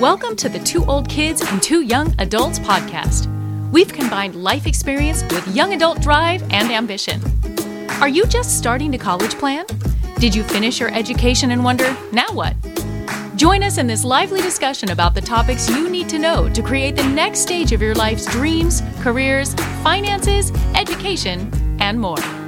Welcome to the Two Old Kids and Two Young Adults podcast. We've combined life experience with young adult drive and ambition. Are you just starting to college plan? Did you finish your education and wonder, now what? Join us in this lively discussion about the topics you need to know to create the next stage of your life's dreams, careers, finances, education, and more.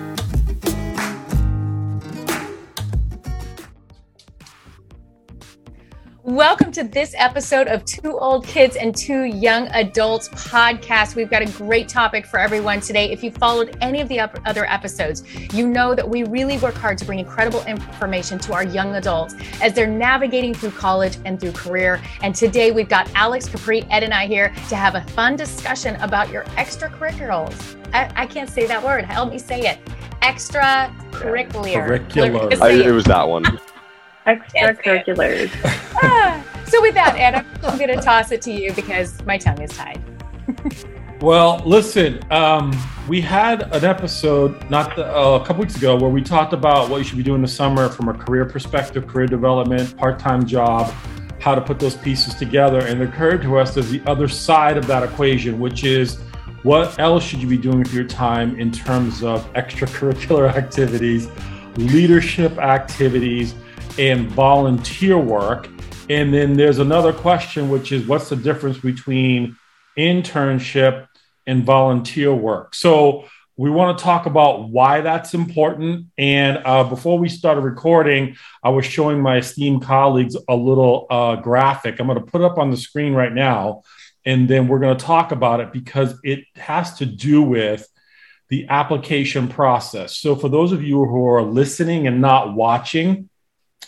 Welcome to this episode of Two Old Kids and Two Young Adults podcast. We've got a great topic for everyone today. If you followed any of the other episodes, you know that we really work hard to bring incredible information to our young adults as they're navigating through college and through career. And today we've got Alex Capri, Ed, and I here to have a fun discussion about your extracurriculars. I, I can't say that word. Help me say it. Extracurricular. Curricular. I, it was that one. extracurriculars. ah, so with that, Adam, I'm going to toss it to you because my tongue is tied. well, listen, um, we had an episode not the, uh, a couple weeks ago where we talked about what you should be doing this summer from a career perspective, career development, part-time job, how to put those pieces together. And it occurred to us there's the other side of that equation, which is what else should you be doing with your time in terms of extracurricular activities, leadership activities, and volunteer work. And then there's another question, which is what's the difference between internship and volunteer work? So we want to talk about why that's important. And uh, before we started recording, I was showing my esteemed colleagues a little uh, graphic. I'm going to put up on the screen right now, and then we're going to talk about it because it has to do with the application process. So, for those of you who are listening and not watching,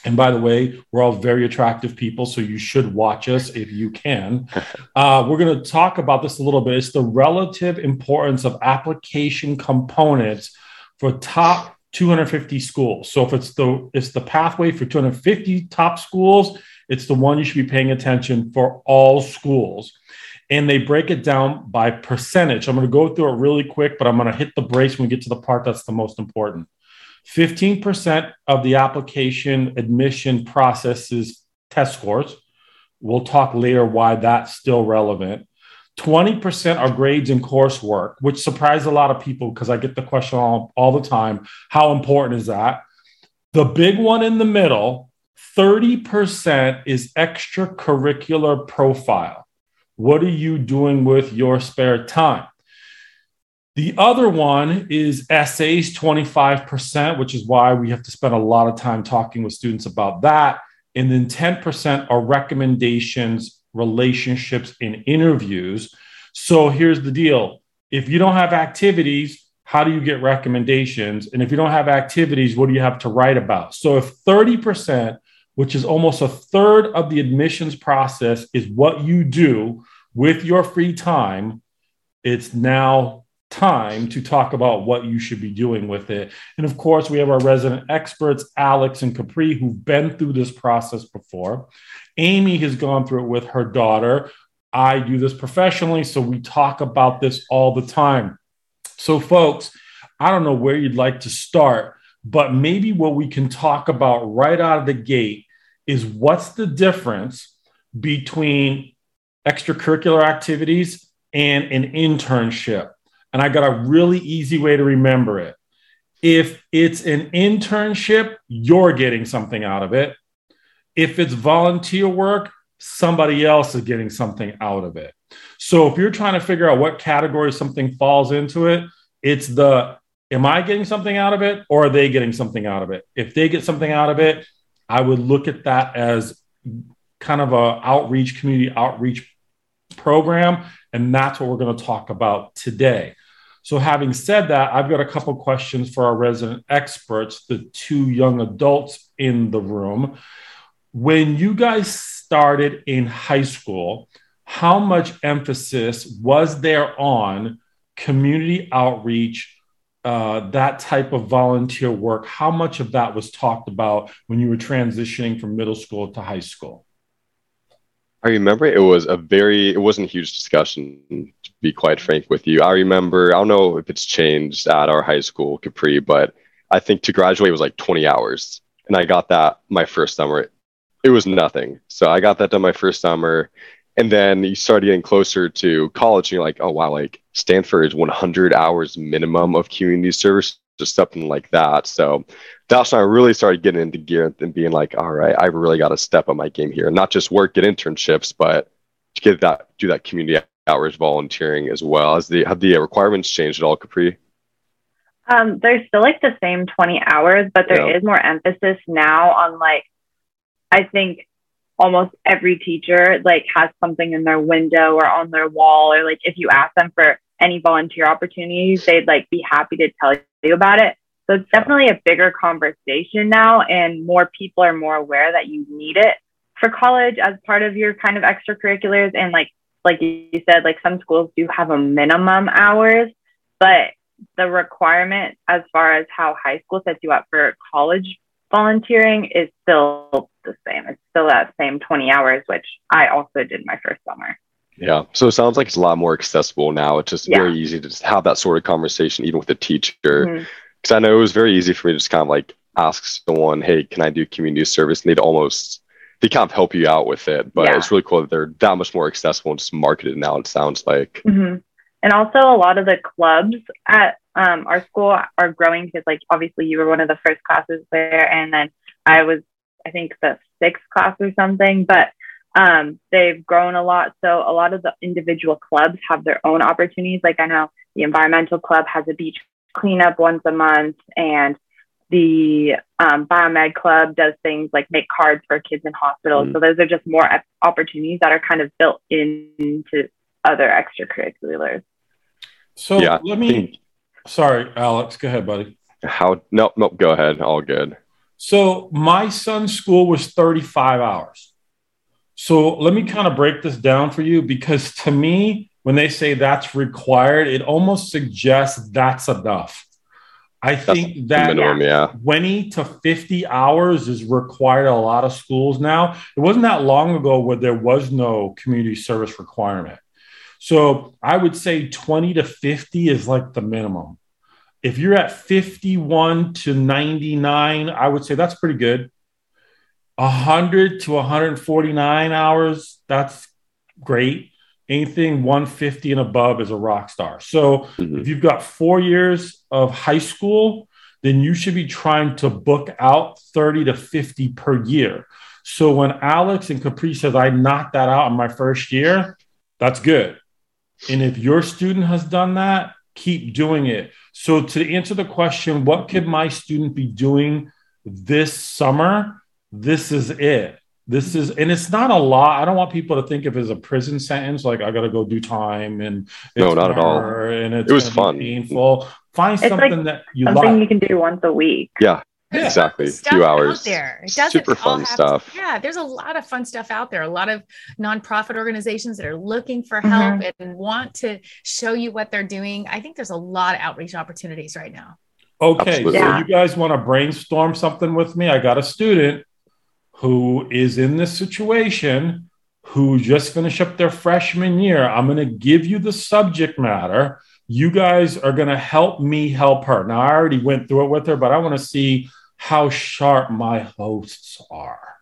and by the way, we're all very attractive people, so you should watch us if you can. Uh, we're going to talk about this a little bit. It's the relative importance of application components for top 250 schools. So if it's the it's the pathway for 250 top schools, it's the one you should be paying attention for all schools. And they break it down by percentage. I'm going to go through it really quick, but I'm going to hit the brakes when we get to the part that's the most important. 15% of the application admission process is test scores. We'll talk later why that's still relevant. 20% are grades and coursework, which surprised a lot of people because I get the question all, all the time how important is that? The big one in the middle, 30% is extracurricular profile. What are you doing with your spare time? The other one is essays, 25%, which is why we have to spend a lot of time talking with students about that. And then 10% are recommendations, relationships, and interviews. So here's the deal if you don't have activities, how do you get recommendations? And if you don't have activities, what do you have to write about? So if 30%, which is almost a third of the admissions process, is what you do with your free time, it's now time to talk about what you should be doing with it. And of course, we have our resident experts, Alex and Capri, who've been through this process before. Amy has gone through it with her daughter. I do this professionally, so we talk about this all the time. So, folks, I don't know where you'd like to start, but maybe what we can talk about right out of the gate is what's the difference between extracurricular activities and an internship and I got a really easy way to remember it. If it's an internship, you're getting something out of it. If it's volunteer work, somebody else is getting something out of it. So if you're trying to figure out what category something falls into it, it's the am I getting something out of it or are they getting something out of it? If they get something out of it, I would look at that as kind of a outreach community outreach program and that's what we're going to talk about today. So, having said that, I've got a couple questions for our resident experts, the two young adults in the room. When you guys started in high school, how much emphasis was there on community outreach, uh, that type of volunteer work? How much of that was talked about when you were transitioning from middle school to high school? I remember it was a very, it wasn't a huge discussion, to be quite frank with you. I remember, I don't know if it's changed at our high school, Capri, but I think to graduate was like 20 hours. And I got that my first summer. it was nothing. So I got that done my first summer. And then you started getting closer to college and you're like, oh, wow, like Stanford is 100 hours minimum of community service, just something like that. So that's when I really started getting into gear and being like, all right, I've really got to step up my game here. Not just work, get internships, but to get that, do that community hours volunteering as well. As the, have the requirements changed at all, Capri? Um, there's still like the same 20 hours, but there Yeah. is more emphasis now on like, I think almost every teacher like has something in their window or on their wall, or like if you ask them for any volunteer opportunities, they'd like be happy to tell you about it. So it's definitely a bigger conversation now, and more people are more aware that you need it for college as part of your kind of extracurriculars. And like, like you said, like some schools do have a minimum hours, but the requirement as far as how high school sets you up for college volunteering is still the same. It's still that same 20 hours, which I also did my first summer. Yeah. So it sounds like it's a lot more accessible now. It's just Yeah. very easy to just have that sort of conversation, even with the teacher. Mhm. Because I know it was very easy for me to just kind of like ask someone, hey, can I do community service? And they'd almost, they kind of help you out with it. But Yeah. it's really cool that they're that much more accessible and just marketed now, it sounds like. hmm And also, a lot of the clubs at um, our school are growing because, like, obviously, you were one of the first classes there, and then I was, I think, the sixth class or something. But um, they've grown a lot. So a lot of the individual clubs have their own opportunities. Like I know the environmental club has a beach cleanup once a month, and the um, biomed club does things like make cards for kids in hospitals. Mm. So those are just more opportunities that are kind of built into other extracurriculars. So Yeah, let me. think- Sorry, Alex. Go ahead, buddy. How, nope, nope, go ahead. All good. So my son's school was 35 hours. So let me kind of break this down for you because to me, when they say that's required, it almost suggests that's enough. I think that minimum, yeah. 20 to 50 hours is required at a lot of schools now. It wasn't that long ago where there was no community service requirement. So I would say 20 to 50 is like the minimum. If you're at 51 to 99, I would say that's pretty good. 100 to 149 hours, that's great. Anything 150 and above is a rock star. So Mhm. if you've got four years of high school, then you should be trying to book out 30 to 50 per year. So when Alex and Capri says, I knocked that out in my first year, that's good. And if your student has done that, keep doing it. So to answer the question, what could my student be doing this summer? This is it. This is, and it's not a lot. I don't want people to think of it as a prison sentence, like I got to go do time and No, not at all. And it's It was fun. painful. Find It's like something that you like. Something like. you can do once a week. Yeah. Yeah. Exactly. Stuff Few out hours. there. It doesn't Super all fun have to- stuff. yeah, there's a lot of fun stuff out there. A lot of nonprofit organizations that are looking for Mhm. help and want to show you what they're doing. I think there's a lot of outreach opportunities right now. Okay, Absolutely. so Yeah. you guys want to brainstorm something with me? I got a student who is in this situation who just finished up their freshman year. I'm going to give you the subject matter. You guys are going to help me help her. Now, I already went through it with her, but I want to see how sharp my hosts are.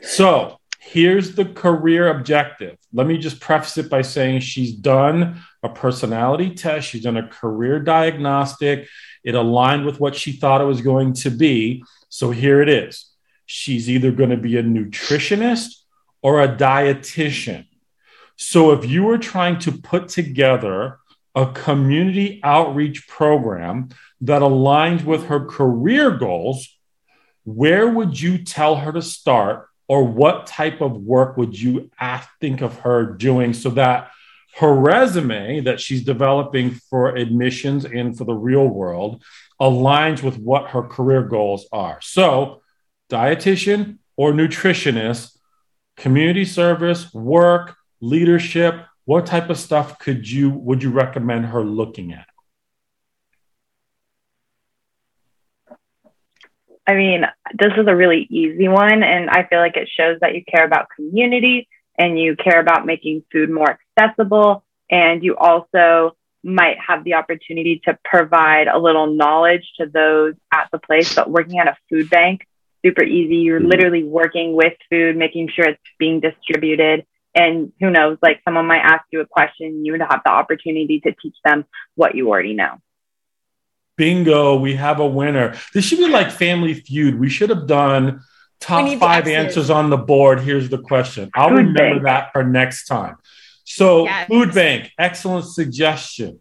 So, here's the career objective. Let me just preface it by saying she's done a personality test, she's done a career diagnostic. It aligned with what she thought it was going to be. So here it is. She's either going to be a nutritionist or a dietitian. So if you were trying to put together a community outreach program that aligned with her career goals, where would you tell her to start or what type of work would you ask, think of her doing so that her resume that she's developing for admissions and for the real world aligns with what her career goals are. So, dietitian or nutritionist, community service, work, leadership, what type of stuff could you would you recommend her looking at? I mean, this is a really easy one, and I feel like it shows that you care about community and you care about making food more accessible, and you also might have the opportunity to provide a little knowledge to those at the place. But working at a food bank super easy. You're Mhm. literally working with food, making sure it's being distributed. And who knows, like someone might ask you a question, you would have the opportunity to teach them what you already know. Bingo, we have a winner. This should be like Family Feud. We should have done top five X's. answers on the board. Here's the question. I'll Food remember bank. that for next time. So, Yes. food bank, excellent suggestion.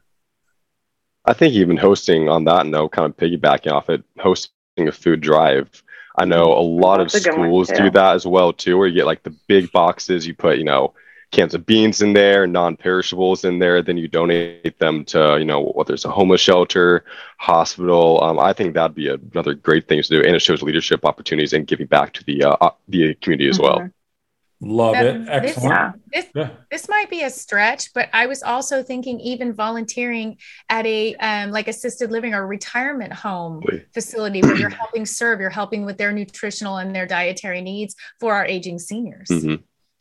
I think even hosting on that note, kind of piggybacking off it, hosting a food drive. I know a lot That's of schools do that as well too, where you get like the big boxes, you put, you know, cans of beans in there, non-perishables in there, then you donate them to, you know, whether it's a homeless shelter, hospital. Um, I think that'd be another great thing to do, and it shows leadership opportunities and giving back to the uh, uh, the community as well. Love That- it. this- Excellent. Yeah. This Yeah. this might be a stretch, but I was also thinking even volunteering at a um, like assisted living or retirement home Really? facility where you're helping serve, you're helping with their nutritional and their dietary needs for our aging seniors. hmm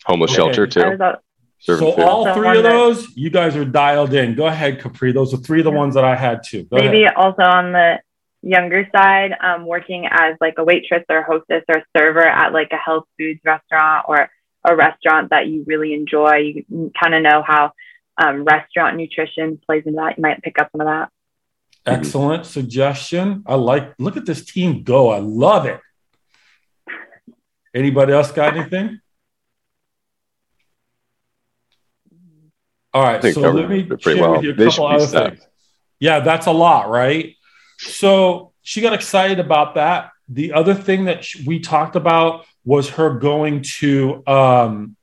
Homeless Okay. shelter too. was out- Serving So food. all So three of the- those, you guys are dialed in. Go ahead, Capri. Those are three of the ones that I had too. Go maybe ahead. also on the younger side, um, working as like a waitress or hostess or server at like a health foods restaurant or a restaurant that you really enjoy. You kind of know how um, restaurant nutrition plays into that. You might pick up some of that. Excellent suggestion. I like. Look at this team go. I love it. Anybody else got anything? All I right, think so let me share well. with you a They couple be other things. Yeah, that's a lot, right? So she got excited about that. The other thing that we talked about was her going to. Um,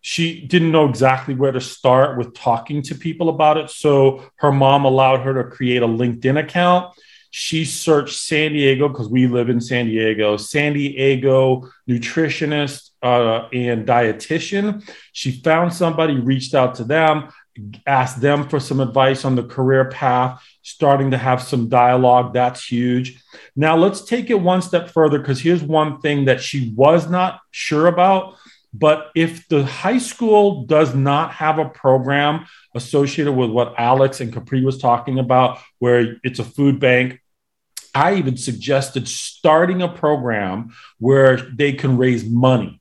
she didn't know exactly where to start with talking to people about it, so her mom allowed her to create a LinkedIn account. She searched San Diego because we live in San Diego. San Diego nutritionist uh, and dietitian. She found somebody, reached out to them, asked them for some advice on the career path, starting to have some dialogue. That's huge. Now, let's take it one step further because here's one thing that she was not sure about. But if the high school does not have a program associated with what Alex and Capri was talking about, where it's a food bank, I even suggested starting a program where they can raise money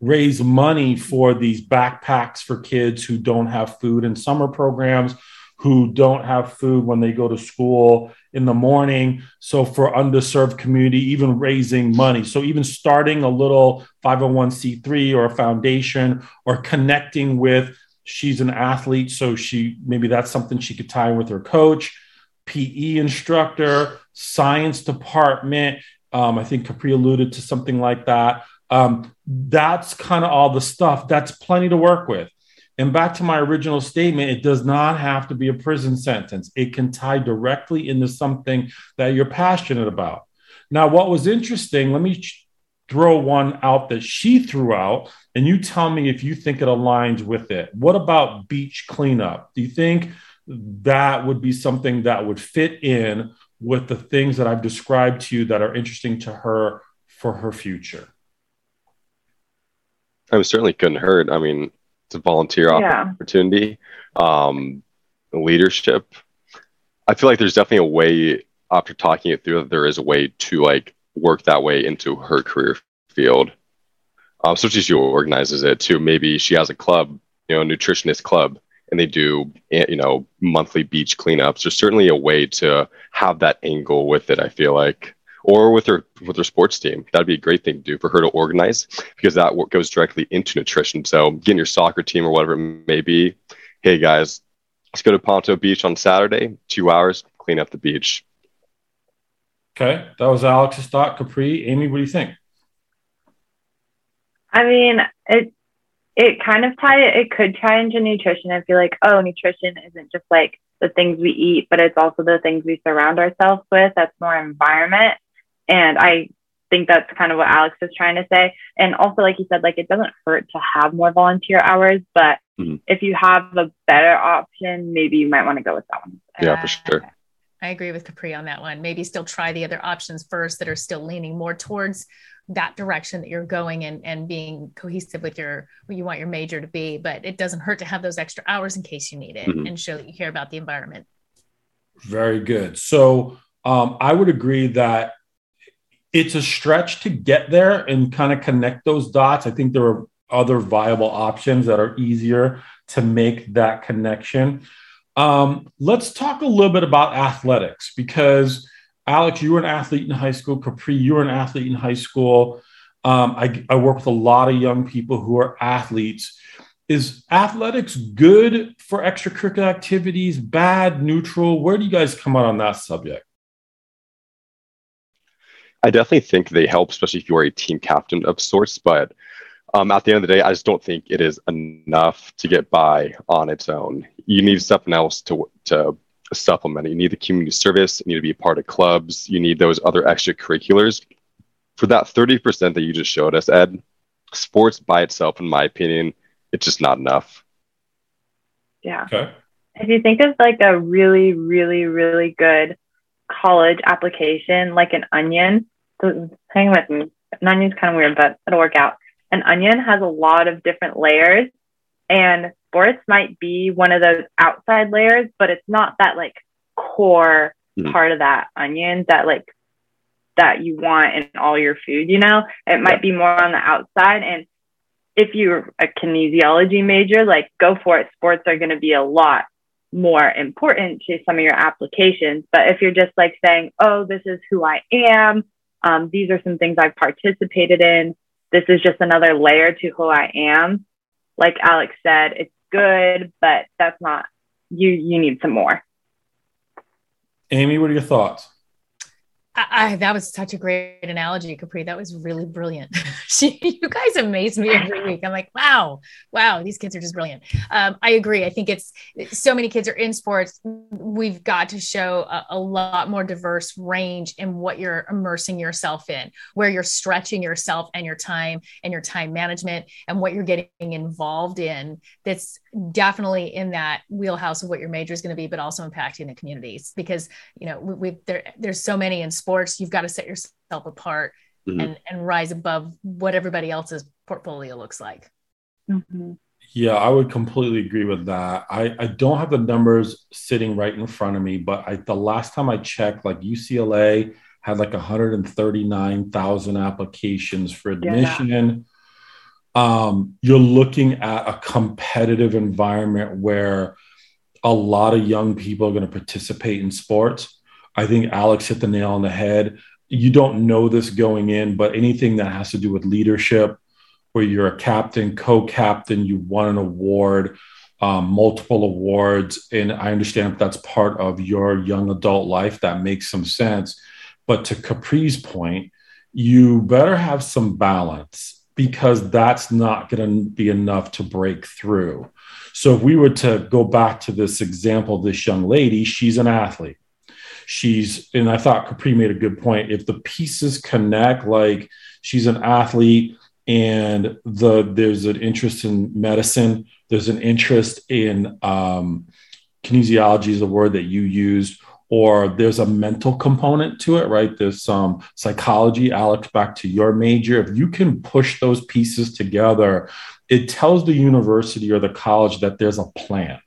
raise money for these backpacks for kids who don't have food in summer programs, who don't have food when they go to school in the morning. So, for underserved community, even raising money. So, even starting a little 501c3 or a foundation or connecting with, she's an athlete. So, she maybe that's something she could tie in with her coach, PE instructor, science department. Um, I think Capri alluded to something like that. Um, that's kind of all the stuff. That's plenty to work with. And back to my original statement, it does not have to be a prison sentence. It can tie directly into something that you're passionate about. Now, what was interesting, let me throw one out that she threw out, and you tell me if you think it aligns with it. What about beach cleanup? Do you think that would be something that would fit in with the things that I've described to you that are interesting to her for her future? I certainly couldn't hurt. I mean, it's a volunteer Yeah. opportunity, um, leadership. I feel like there's definitely a way after talking it through that there is a way to like work that way into her career field. Um, especially she organizes it too. Maybe she has a club, you know, a nutritionist club, and they do eh, you know monthly beach cleanups. There's certainly a way to have that angle with it. I feel like, or with her with her sports team, that'd be a great thing to do for her to organize because that wo- goes directly into nutrition. So getting your soccer team or whatever it may be, hey guys, let's go to Ponto Beach on Saturday, two hours, clean up the beach. Okay, that was Alex's thought. Capri, Amy, what do you think? I mean, it it kind of tie it could tie into nutrition. I feel like oh, nutrition isn't just like the things we eat, but it's also the things we surround ourselves with. That's more environment, and I think that's kind of what Alex was trying to say. And also, like you said, like it doesn't hurt to have more volunteer hours, but Mhm. if you have a better option, maybe you might want to go with that one. Yeah, for sure. I agree with Capri on that one. Maybe still try the other options first that are still leaning more towards that direction that you're going and, and being cohesive with your what you want your major to be. But it doesn't hurt to have those extra hours in case you need it Mhm. and show that you care about the environment. Very good. So um, I would agree that it's a stretch to get there and kind of connect those dots. I think there are other viable options that are easier to make that connection. Um, let's talk a little bit about athletics because Alex, you were an athlete in high school. Capri, you were an athlete in high school. Um, I, I work with a lot of young people who are athletes. Is athletics good for extracurricular activities, bad, neutral? Where do you guys come out on that subject? I definitely think they help, especially if you are a team captain of sorts. But um, at the end of the day, I just don't think it is enough to get by on its own. You need something else to to supplement it. You need the community service. You need to be a part of clubs. You need those other extracurriculars. For that thirty percent that you just showed us, Ed, sports by itself, in my opinion, it's just not enough. Yeah. Okay. If you think of like a really, really, really good college application, like an onion, so hang with me. An onion's kind of weird, but it'll work out. An onion has a lot of different layers, and sports might be one of those outside layers, but it's not that like core mm-hmm. part of that onion that like that you want in all your food, you know? It might be more on the outside. And if you're a kinesiology major, like go for it. Sports are going to be a lot more important to some of your applications. But if you're just like saying, oh, this is who I am, um, these are some things I've participated in, this is just another layer to who I am. Like Alex said, it's good, but that's not, you, you need some more. Amy, what are your thoughts? I, that was such a great analogy, Capri. That was really brilliant. she, you guys amaze me every week. I'm like, wow, wow, these kids are just brilliant. Um, I agree. I think it's so many kids are in sports. We've got to show a, a, lot more diverse range in what you're immersing yourself in, where you're stretching yourself and your time and your time management and what you're getting involved in. That's definitely in that wheelhouse of what your major is going to be, but also impacting the communities because you know we, we there there's so many in sports. You've got to set yourself apart mm-hmm. and and rise above what everybody else's portfolio looks like. Mm-hmm. Yeah, I would completely agree with that. I, I don't have the numbers sitting right in front of me, but I, the last time I checked, like UCLA had like 139,000 applications for admission. Yeah um, you're looking at a competitive environment where a lot of young people are going to participate in sports. I think Alex hit the nail on the head. You don't know this going in, but anything that has to do with leadership, where you're a captain, co captain, you won an award, um, multiple awards. And I understand that's part of your young adult life, that makes some sense. But to Capri's point, you better have some balance because that's not going to be enough to break through. So if we were to go back to this example, this young lady, she's an athlete. She's, and I thought Capri made a good point. If the pieces connect, like she's an athlete and the there's an interest in medicine, there's an interest in um, kinesiology is a word that you used, or there's a mental component to it, right? There's some psychology. Alex, back to your major. If you can push those pieces together, it tells the university or the college that there's a plan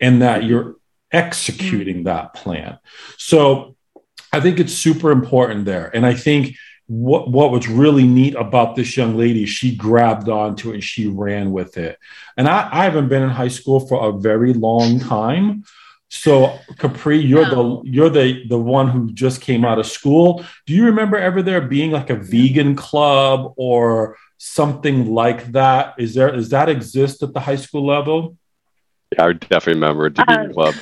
and that you're executing mm. that plan. So I think it's super important there. And I think what, what was really neat about this young lady, she grabbed onto it and she ran with it. And I, I haven't been in high school for a very long time. So Capri, you're no. the you're the the one who just came out of school. Do you remember ever there being like a vegan club or something like that? Is there does that exist at the high school level? Yeah, I definitely remember the vegan um, club.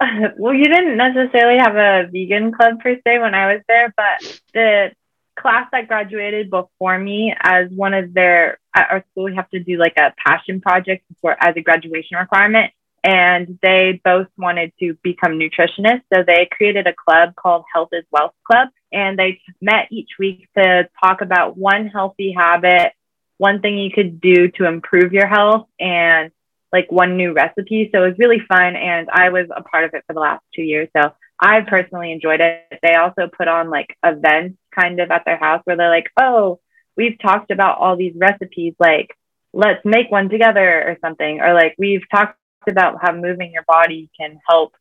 well, you didn't necessarily have a vegan club per se when I was there, but the class that graduated before me as one of their at our school we have to do like a passion project for as a graduation requirement and they both wanted to become nutritionists. So they created a club called Health is Wealth Club, and they met each week to talk about one healthy habit, one thing you could do to improve your health, and like one new recipe. So it was really fun, and I was a part of it for the last two years. So I personally enjoyed it. They also put on like events kind of at their house where they're like, oh, we've talked about all these recipes, like let's make one together or something, or like we've talked about how moving your body can help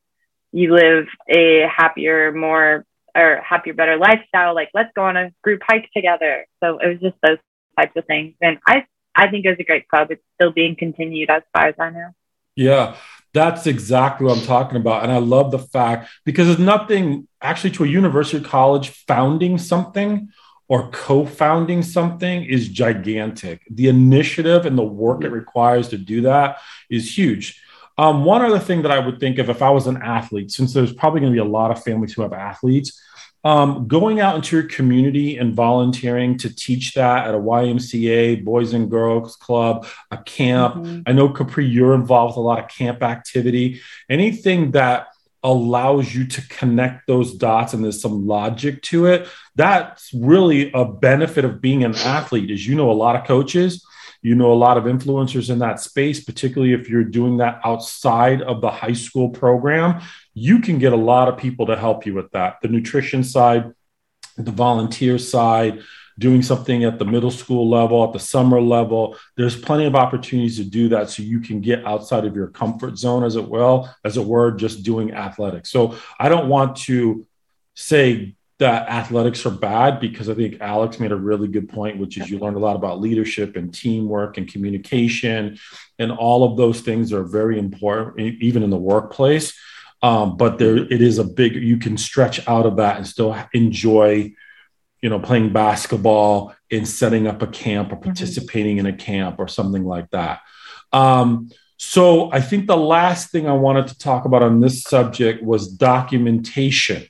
you live a happier, more or happier, better lifestyle. Like, let's go on a group hike together. So it was just those types of things. And I, I think it was a great club. It's still being continued as far as I know. Yeah, that's exactly what I'm talking about. And I love the fact because there's nothing actually to a university or college founding something or co-founding something is gigantic. The initiative and the work it requires to do that is huge. Um, one other thing that I would think of if I was an athlete, since there's probably going to be a lot of families who have athletes, um, going out into your community and volunteering to teach that at a YMCA, Boys and Girls Club, a camp. Mm-hmm. I know Capri, you're involved with a lot of camp activity. Anything that allows you to connect those dots and there's some logic to it that's really a benefit of being an athlete is you know a lot of coaches you know a lot of influencers in that space particularly if you're doing that outside of the high school program you can get a lot of people to help you with that the nutrition side the volunteer side doing something at the middle school level, at the summer level. There's plenty of opportunities to do that so you can get outside of your comfort zone, as it will, as it were, just doing athletics. So I don't want to say that athletics are bad because I think Alex made a really good point, which is you learn a lot about leadership and teamwork and communication, and all of those things are very important, even in the workplace. Um, but there, it is a big. You can stretch out of that and still enjoy you know, playing basketball in setting up a camp or mm-hmm. participating mm-hmm. in a camp or something like that. Um, so I think the last thing I wanted to talk about on this subject was documentation.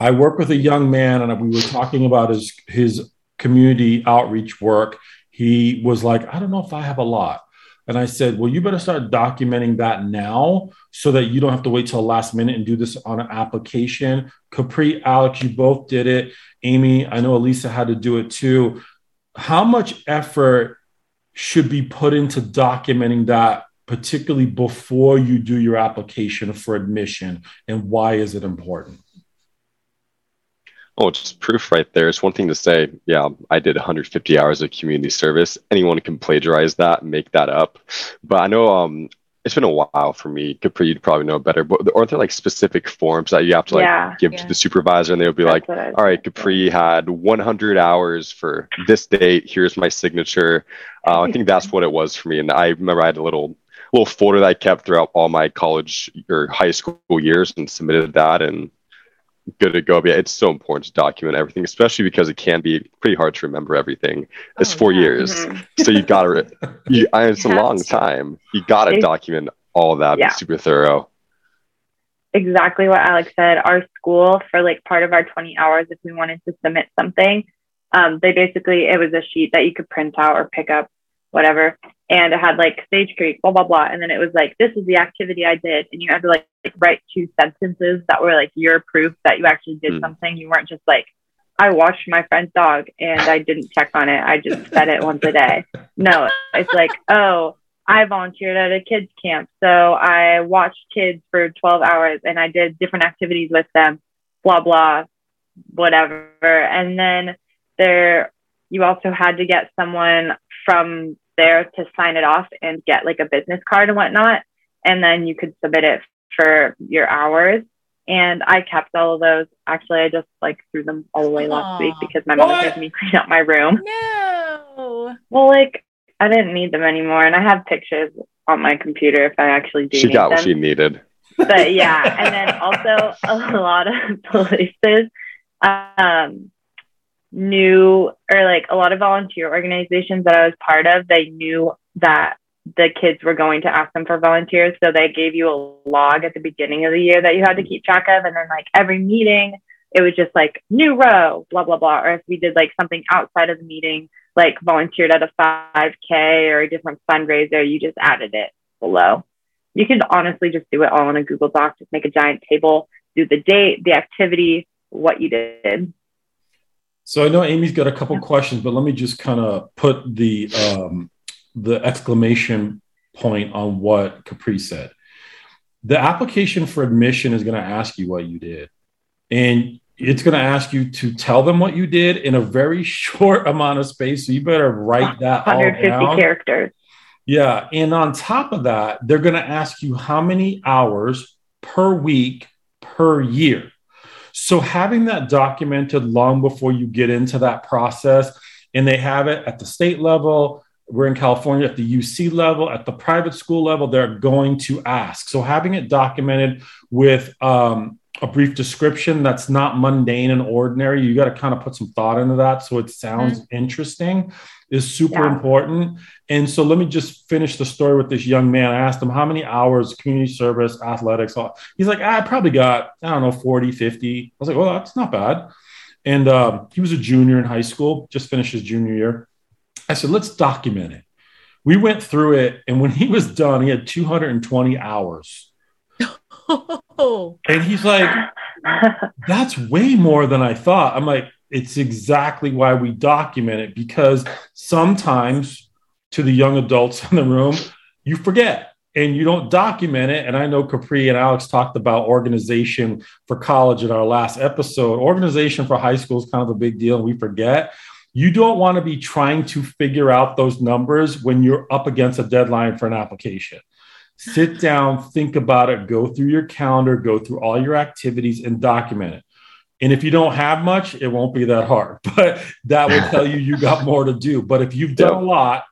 I work with a young man, and we were talking about his his community outreach work. He was like, "I don't know if I have a lot." And I said, well, you better start documenting that now so that you don't have to wait till last minute and do this on an application. Capri, Alex, you both did it. Amy, I know Elisa had to do it too. How much effort should be put into documenting that, particularly before you do your application for admission? And why is it important? Oh, it's proof right there. It's one thing to say, yeah, I did 150 hours of community service. Anyone can plagiarize that and make that up. But I know um, it's been a while for me. Capri, you'd probably know better. But aren't there like specific forms that you have to like yeah, give yeah. to the supervisor, and they'll be That's like, "All right, Capri had 100 hours for this date. Here's my signature." Uh, I think that's what it was for me. And I remember I had a little little folder that I kept throughout all my college or high school years and submitted that and good to go. But yeah, it's so important to document everything, especially because it can be pretty hard to remember everything. It's oh, four yeah. years, mm-hmm. so you got to. You, it's a long to. time. You got to document all that. Yeah. Be super thorough. Exactly what Alex said. Our school, for like part of our 20 hours, if we wanted to submit something, um, they basically it was a sheet that you could print out or pick up, whatever and it had like Sage Creek, blah blah blah, and then it was like this is the activity I did, and you had to like, like write two sentences that were like your proof that you actually did mm. something. You weren't just like I watched my friend's dog and I didn't check on it. I just fed it once a day. No, it's like oh. I volunteered at a kids camp. So I watched kids for 12 hours and I did different activities with them, blah, blah, whatever. And then there, you also had to get someone from there to sign it off and get like a business card and whatnot. And then you could submit it for your hours. And I kept all of those. Actually, I just like threw them all away Aww. last week because my mom was me clean up my room. No. Well, like I didn't need them anymore, and I have pictures on my computer if I actually do. She got them. what she needed. But yeah, and then also a lot of places um, knew or like a lot of volunteer organizations that I was part of, they knew that the kids were going to ask them for volunteers. So they gave you a log at the beginning of the year that you had to keep track of. And then like every meeting, it was just like new row, blah, blah, blah. Or if we did like something outside of the meeting, like volunteered at a 5K or a different fundraiser, you just added it below. You could honestly just do it all in a Google Doc, just make a giant table, do the date, the activity, what you did. So I know Amy's got a couple questions, but let me just kind of put the um, the exclamation point on what Capri said. The application for admission is going to ask you what you did, and it's going to ask you to tell them what you did in a very short amount of space. So you better write that 150 characters. Yeah, and on top of that, they're going to ask you how many hours per week per year. So having that documented long before you get into that process, and they have it at the state level, we're in California at the UC level, at the private school level, they're going to ask. So having it documented with um, a brief description that's not mundane and ordinary, you got to kind of put some thought into that so it sounds mm-hmm. interesting is super yeah. important. And so let me just finish the story with this young man. I asked him how many hours community service, athletics. He's like, I probably got, I don't know, 40, 50. I was like, well, that's not bad. And um, he was a junior in high school, just finished his junior year. I said, let's document it. We went through it, and when he was done, he had 220 hours. and he's like, that's way more than I thought. I'm like, it's exactly why we document it because sometimes to the young adults in the room, you forget and you don't document it. And I know Capri and Alex talked about organization for college in our last episode. Organization for high school is kind of a big deal, and we forget. You don't want to be trying to figure out those numbers when you're up against a deadline for an application. Sit down, think about it, go through your calendar, go through all your activities, and document it. And if you don't have much, it won't be that hard, but that will tell you you got more to do. But if you've done a lot,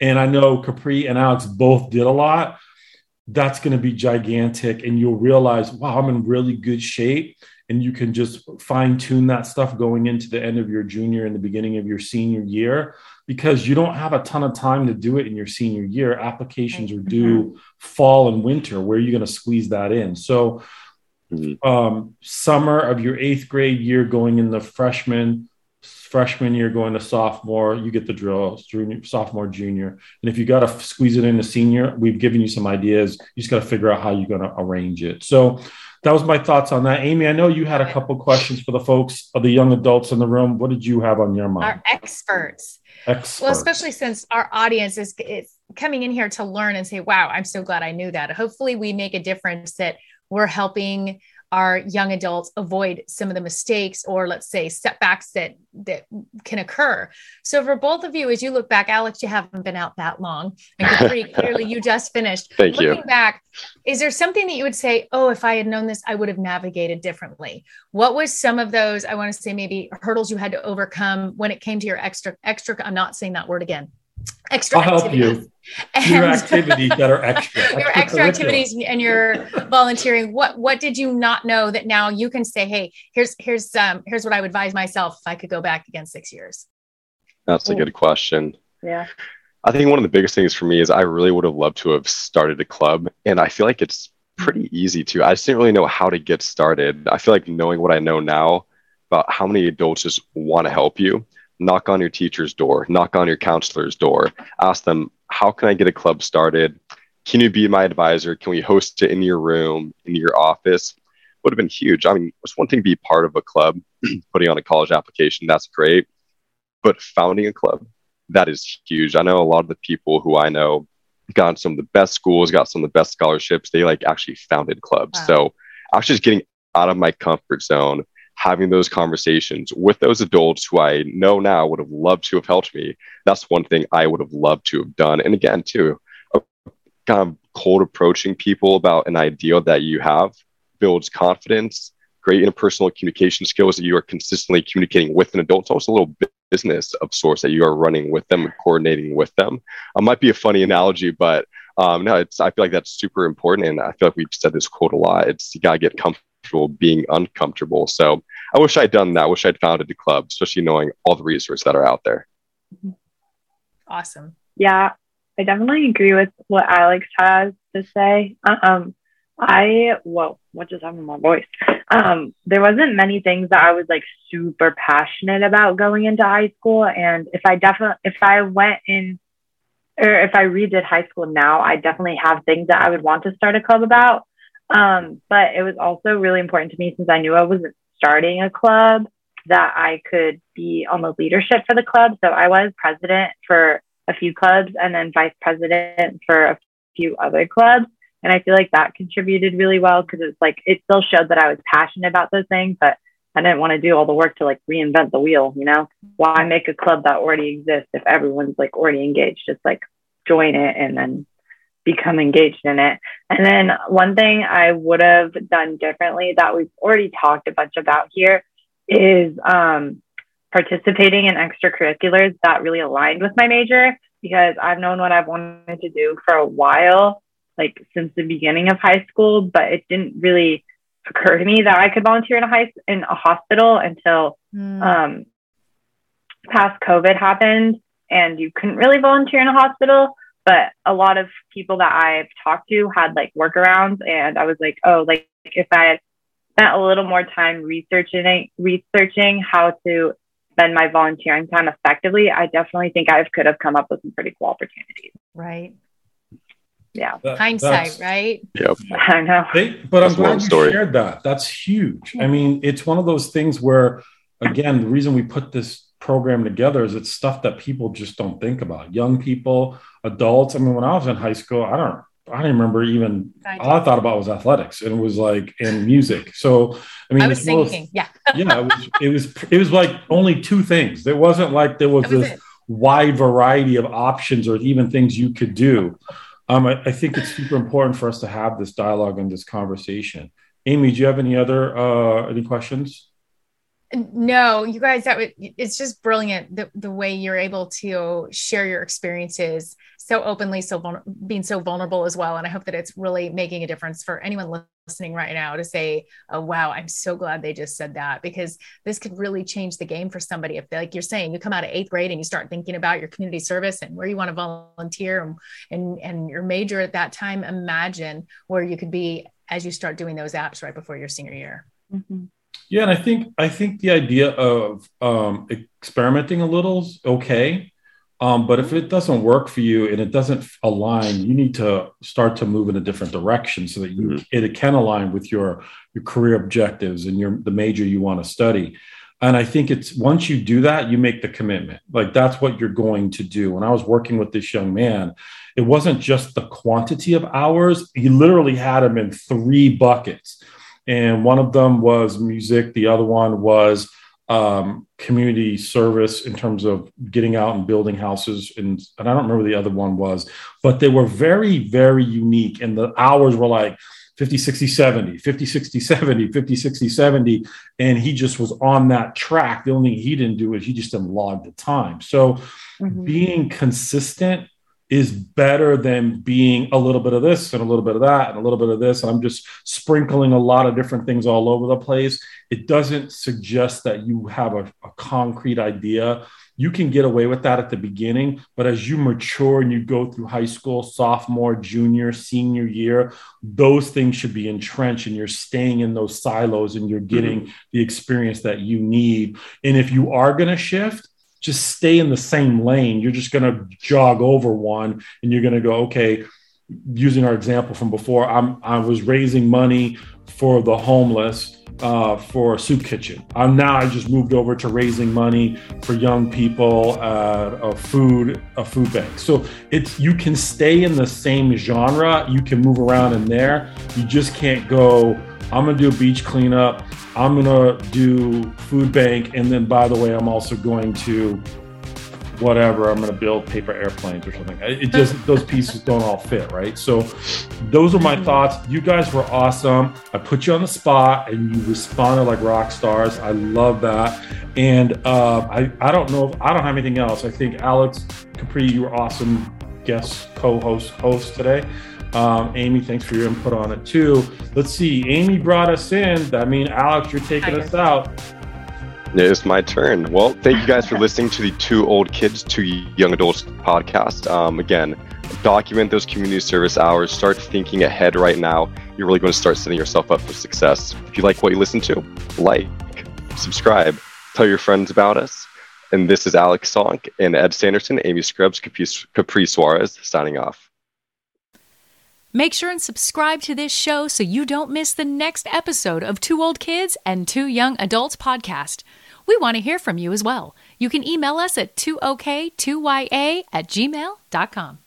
and I know Capri and Alex both did a lot, that's going to be gigantic. And you'll realize, wow, I'm in really good shape. And you can just fine tune that stuff going into the end of your junior and the beginning of your senior year because you don't have a ton of time to do it in your senior year. Applications are due mm-hmm. fall and winter. Where are you going to squeeze that in? So, mm-hmm. um, summer of your eighth grade year going in the freshman freshman year going to sophomore, you get the drill, junior, sophomore, junior. And if you got to squeeze it into senior, we've given you some ideas. You just got to figure out how you're going to arrange it. So that was my thoughts on that. Amy, I know you had a couple questions for the folks of the young adults in the room. What did you have on your mind? Our experts. Experts. Well, especially since our audience is, is coming in here to learn and say, wow, I'm so glad I knew that. Hopefully, we make a difference that we're helping our young adults avoid some of the mistakes or let's say setbacks that that can occur. So for both of you as you look back alex you haven't been out that long. And Capri, clearly you just finished. Thank looking you. back is there something that you would say oh if i had known this i would have navigated differently what was some of those i want to say maybe hurdles you had to overcome when it came to your extra extra i'm not saying that word again extra I'll help you. And your activities that are extra. your extra activities and your volunteering. What what did you not know that now you can say, hey, here's here's um here's what I would advise myself if I could go back again six years. That's a good question. Yeah. I think one of the biggest things for me is I really would have loved to have started a club. And I feel like it's pretty easy to. I just didn't really know how to get started. I feel like knowing what I know now about how many adults just want to help you knock on your teacher's door, knock on your counselor's door, ask them, how can I get a club started? Can you be my advisor? Can we host it in your room, in your office? Would have been huge. I mean, it's one thing to be part of a club, putting on a college application, that's great. But founding a club, that is huge. I know a lot of the people who I know got some of the best schools, got some of the best scholarships. They like actually founded clubs. Wow. So I was just getting out of my comfort zone having those conversations with those adults who I know now would have loved to have helped me. That's one thing I would have loved to have done. And again, too, kind of cold approaching people about an idea that you have builds confidence, great interpersonal communication skills that you are consistently communicating with an adult. It's also a little business of sorts that you are running with them coordinating with them. It might be a funny analogy, but um, no, it's I feel like that's super important, and I feel like we've said this quote a lot. It's you gotta get comfortable comfortable being uncomfortable. So I wish I'd done that. I wish I'd founded a club, especially knowing all the resources that are out there. Awesome. Yeah, I definitely agree with what Alex has to say. Um, I whoa, what just happened to my voice? Um, there wasn't many things that I was like super passionate about going into high school, and if I definitely if I went in or if I redid high school now, I definitely have things that I would want to start a club about. Um, but it was also really important to me since I knew I wasn't starting a club that I could be on the leadership for the club. So I was president for a few clubs and then vice president for a few other clubs. And I feel like that contributed really well because it's like it still showed that I was passionate about those things, but I didn't want to do all the work to like reinvent the wheel, you know? Why make a club that already exists if everyone's like already engaged? Just like join it and then become engaged in it. And then one thing I would have done differently that we've already talked a bunch about here is um, participating in extracurriculars that really aligned with my major because I've known what I've wanted to do for a while, like since the beginning of high school, but it didn't really occur to me that I could volunteer in a high in a hospital until mm. um, past COVID happened, and you couldn't really volunteer in a hospital. But a lot of people that I've talked to had like workarounds, and I was like, oh, like if I had spent a little more time researching researching how to spend my volunteering time effectively, I definitely think I could have come up with some pretty cool opportunities. Right. Yeah. That, Hindsight, right? Yep. I know. They, but that's I'm glad you story. shared that. That's huge. I mm-hmm. mean, it's one of those things where, again, the reason we put this program together is it's stuff that people just don't think about. Young people, adults. I mean, when I was in high school, I don't I don't remember even I all I thought about was athletics and it was like in music. So I mean, I was yeah, yeah. It was, it was it was like only two things. There wasn't like there was, was this it. wide variety of options or even things you could do. Um, I, I, think it's super important for us to have this dialogue and this conversation. Amy, do you have any other uh, any questions? No, you guys, that would, it's just brilliant the, the way you're able to share your experiences so openly, so being so vulnerable as well. And I hope that it's really making a difference for anyone listening right now to say, "Oh wow, I'm so glad they just said that," because this could really change the game for somebody. If, like you're saying, you come out of eighth grade and you start thinking about your community service and where you want to volunteer and and, and your major at that time, imagine where you could be as you start doing those apps right before your senior year. Mm-hmm. Yeah, and I think I think the idea of um, experimenting a little is okay. Um, but if it doesn't work for you and it doesn't align, you need to start to move in a different direction so that you mm-hmm. it can align with your your career objectives and your the major you want to study. And I think it's once you do that, you make the commitment. Like that's what you're going to do. When I was working with this young man, it wasn't just the quantity of hours. He literally had him in three buckets. And one of them was music, the other one was um, community service in terms of getting out and building houses. And, and I don't remember the other one was, but they were very, very unique. And the hours were like 50, 60, 70, 50, 60, 70, 50, 60, 70. And he just was on that track. The only thing he didn't do is he just didn't log the time. So mm-hmm. being consistent is better than being a little bit of this and a little bit of that and a little bit of this. And I'm just sprinkling a lot of different things all over the place. It doesn't suggest that you have a, a concrete idea. You can get away with that at the beginning, but as you mature and you go through high school, sophomore, junior, senior year, those things should be entrenched and you're staying in those silos and you're getting mm-hmm. the experience that you need. And if you are going to shift, just stay in the same lane. You're just going to jog over one and you're going to go, okay, using our example from before, I'm, I was raising money for the homeless uh, for a soup kitchen. I'm now I just moved over to raising money for young people at a food a food bank. So it's you can stay in the same genre. You can move around in there. You just can't go. I'm gonna do a beach cleanup. I'm gonna do food bank, and then by the way, I'm also going to whatever. I'm gonna build paper airplanes or something. It just those pieces don't all fit, right? So those are my mm-hmm. thoughts. You guys were awesome. I put you on the spot, and you responded like rock stars. I love that. And uh, I I don't know if I don't have anything else. I think Alex Capri, you were awesome guest co-host host today. Um, Amy, thanks for your input on it too. Let's see. Amy brought us in. I mean, Alex, you're taking us out. It's my turn. Well, thank you guys for listening to the Two Old Kids, Two Young Adults podcast. Um, again, document those community service hours. Start thinking ahead right now. You're really going to start setting yourself up for success. If you like what you listen to, like, subscribe, tell your friends about us. And this is Alex Sonk and Ed Sanderson, Amy Scrubs, Capri, Capri Suarez signing off. Make sure and subscribe to this show so you don't miss the next episode of Two Old Kids and Two Young Adults podcast. We want to hear from you as well. You can email us at 2ok2ya at gmail.com.